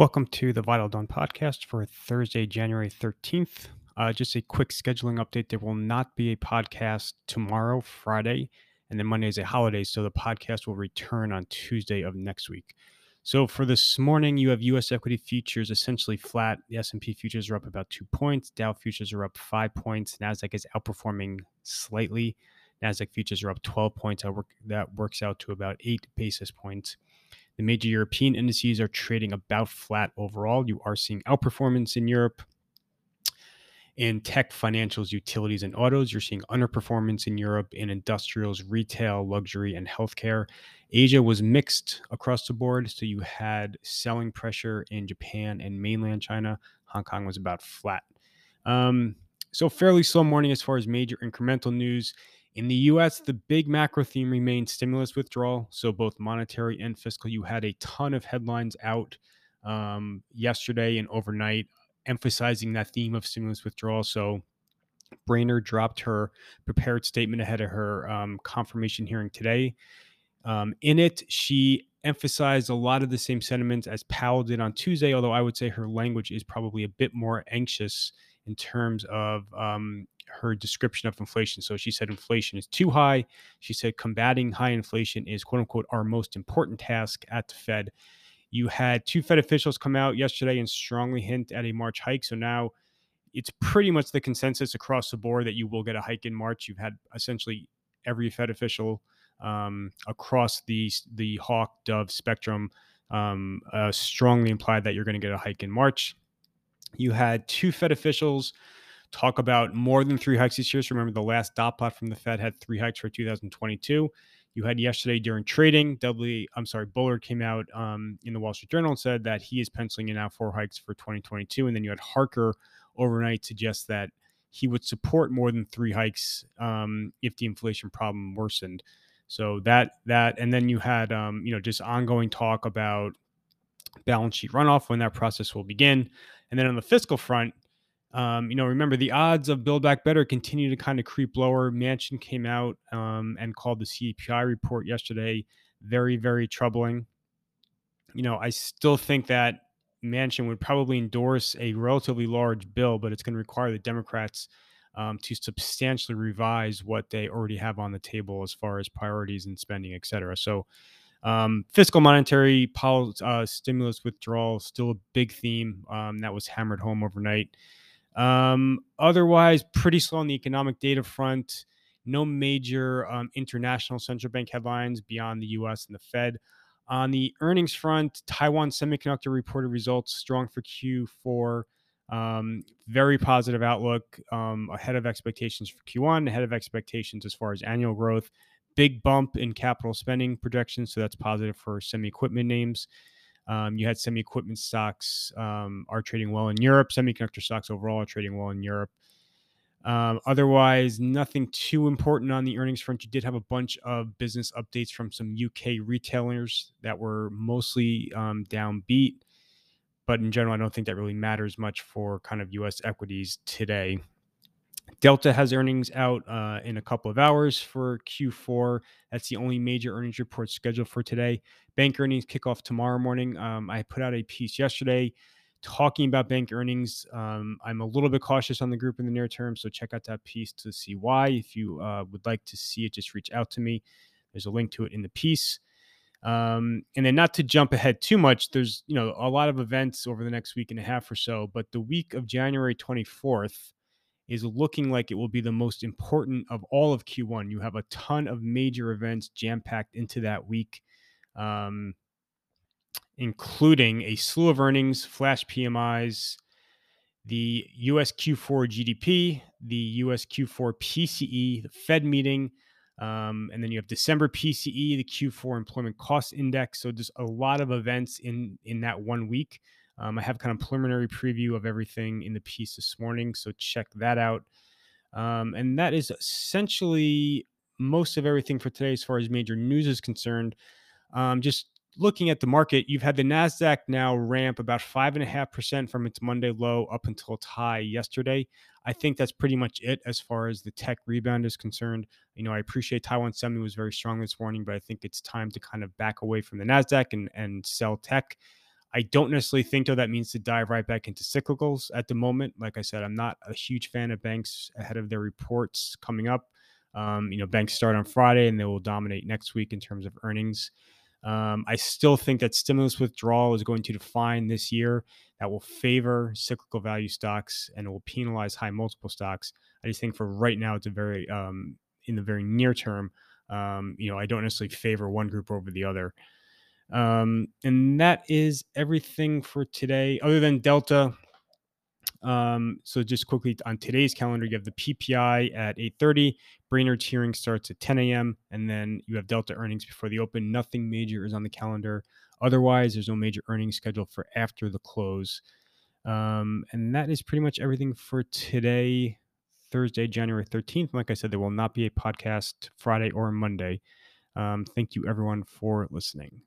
Welcome to the Vital Dawn podcast for Thursday, January 13th. Uh, just a quick scheduling update. There will not be a podcast tomorrow, Friday, and then Monday is a holiday, so the podcast will return on Tuesday of next week. So for this morning, you have U.S. equity futures essentially flat. The S&P futures are up about two points. Dow futures are up five points. Nasdaq is outperforming slightly. Nasdaq futures are up 12 points. That works out to about eight basis points. The major European indices are trading about flat overall. You are seeing outperformance in Europe. In tech, financials, utilities, and autos, you're seeing underperformance in Europe in industrials, retail, luxury, and healthcare. Asia was mixed across the board. So you had selling pressure in Japan and mainland China. Hong Kong was about flat. Um, so, fairly slow morning as far as major incremental news. In the US, the big macro theme remains stimulus withdrawal. So, both monetary and fiscal. You had a ton of headlines out um, yesterday and overnight emphasizing that theme of stimulus withdrawal. So, Brainard dropped her prepared statement ahead of her um, confirmation hearing today. Um, in it, she emphasized a lot of the same sentiments as Powell did on Tuesday, although I would say her language is probably a bit more anxious in terms of um, her description of inflation. So she said inflation is too high. She said combating high inflation is quote unquote our most important task at the Fed. You had two Fed officials come out yesterday and strongly hint at a March hike. So now it's pretty much the consensus across the board that you will get a hike in March. You've had essentially every Fed official um, across the the hawk dove spectrum um, uh, strongly implied that you're going to get a hike in March. You had two Fed officials talk about more than three hikes this year. So remember, the last dot plot from the Fed had three hikes for 2022. You had yesterday during trading, Dudley, I'm sorry, Bullard came out um, in the Wall Street Journal and said that he is penciling in now four hikes for 2022. And then you had Harker overnight suggest that he would support more than three hikes um, if the inflation problem worsened. So that that and then you had um, you know just ongoing talk about balance sheet runoff when that process will begin, and then on the fiscal front, um, you know, remember the odds of Build Back Better continue to kind of creep lower. Manchin came out um, and called the CPI report yesterday very, very troubling. You know, I still think that Manchin would probably endorse a relatively large bill, but it's going to require the Democrats um, to substantially revise what they already have on the table as far as priorities and spending, et cetera. So, um, fiscal monetary policy, uh, stimulus withdrawal still a big theme um, that was hammered home overnight. Um, otherwise, pretty slow on the economic data front. No major um, international central bank headlines beyond the US and the Fed. On the earnings front, Taiwan Semiconductor reported results strong for Q4. Um, very positive outlook, um, ahead of expectations for Q1, ahead of expectations as far as annual growth. Big bump in capital spending projections, so that's positive for semi equipment names. Um, you had semi equipment stocks um, are trading well in Europe. Semiconductor stocks overall are trading well in Europe. Um, otherwise, nothing too important on the earnings front. You did have a bunch of business updates from some UK retailers that were mostly um, downbeat. But in general, I don't think that really matters much for kind of US equities today. Delta has earnings out uh, in a couple of hours for Q4. That's the only major earnings report scheduled for today. Bank earnings kick off tomorrow morning. Um, I put out a piece yesterday talking about bank earnings. Um, I'm a little bit cautious on the group in the near term, so check out that piece to see why. If you uh, would like to see it, just reach out to me. There's a link to it in the piece. Um, and then not to jump ahead too much, there's you know a lot of events over the next week and a half or so, but the week of January 24th is looking like it will be the most important of all of Q1. You have a ton of major events jam packed into that week, um, including a slew of earnings, flash PMIs, the US Q4 GDP, the US Q4 PCE, the Fed meeting. Um, and then you have December PCE, the Q4 Employment Cost Index. So just a lot of events in in that one week. Um, I have kind of preliminary preview of everything in the piece this morning, so check that out. Um, and that is essentially most of everything for today as far as major news is concerned. Um, just looking at the market, you've had the NASDAQ now ramp about 5.5% from its Monday low up until its high yesterday. I think that's pretty much it as far as the tech rebound is concerned. You know, I appreciate Taiwan Semi was very strong this morning, but I think it's time to kind of back away from the NASDAQ and, and sell tech. I don't necessarily think though that means to dive right back into cyclicals at the moment. Like I said, I'm not a huge fan of banks ahead of their reports coming up. Um, you know, banks start on Friday and they will dominate next week in terms of earnings. Um, I still think that stimulus withdrawal is going to define this year. That will favor cyclical value stocks and it will penalize high multiple stocks. I just think for right now, it's a very um, in the very near term. Um, you know, I don't necessarily favor one group over the other. Um, and that is everything for today, other than Delta. Um, so just quickly on today's calendar, you have the PPI at 8:30. Brainard hearing starts at 10 a.m. and then you have Delta earnings before the open. Nothing major is on the calendar. Otherwise, there's no major earnings scheduled for after the close. Um, and that is pretty much everything for today, Thursday, January 13th. Like I said, there will not be a podcast Friday or Monday. Um, thank you, everyone, for listening.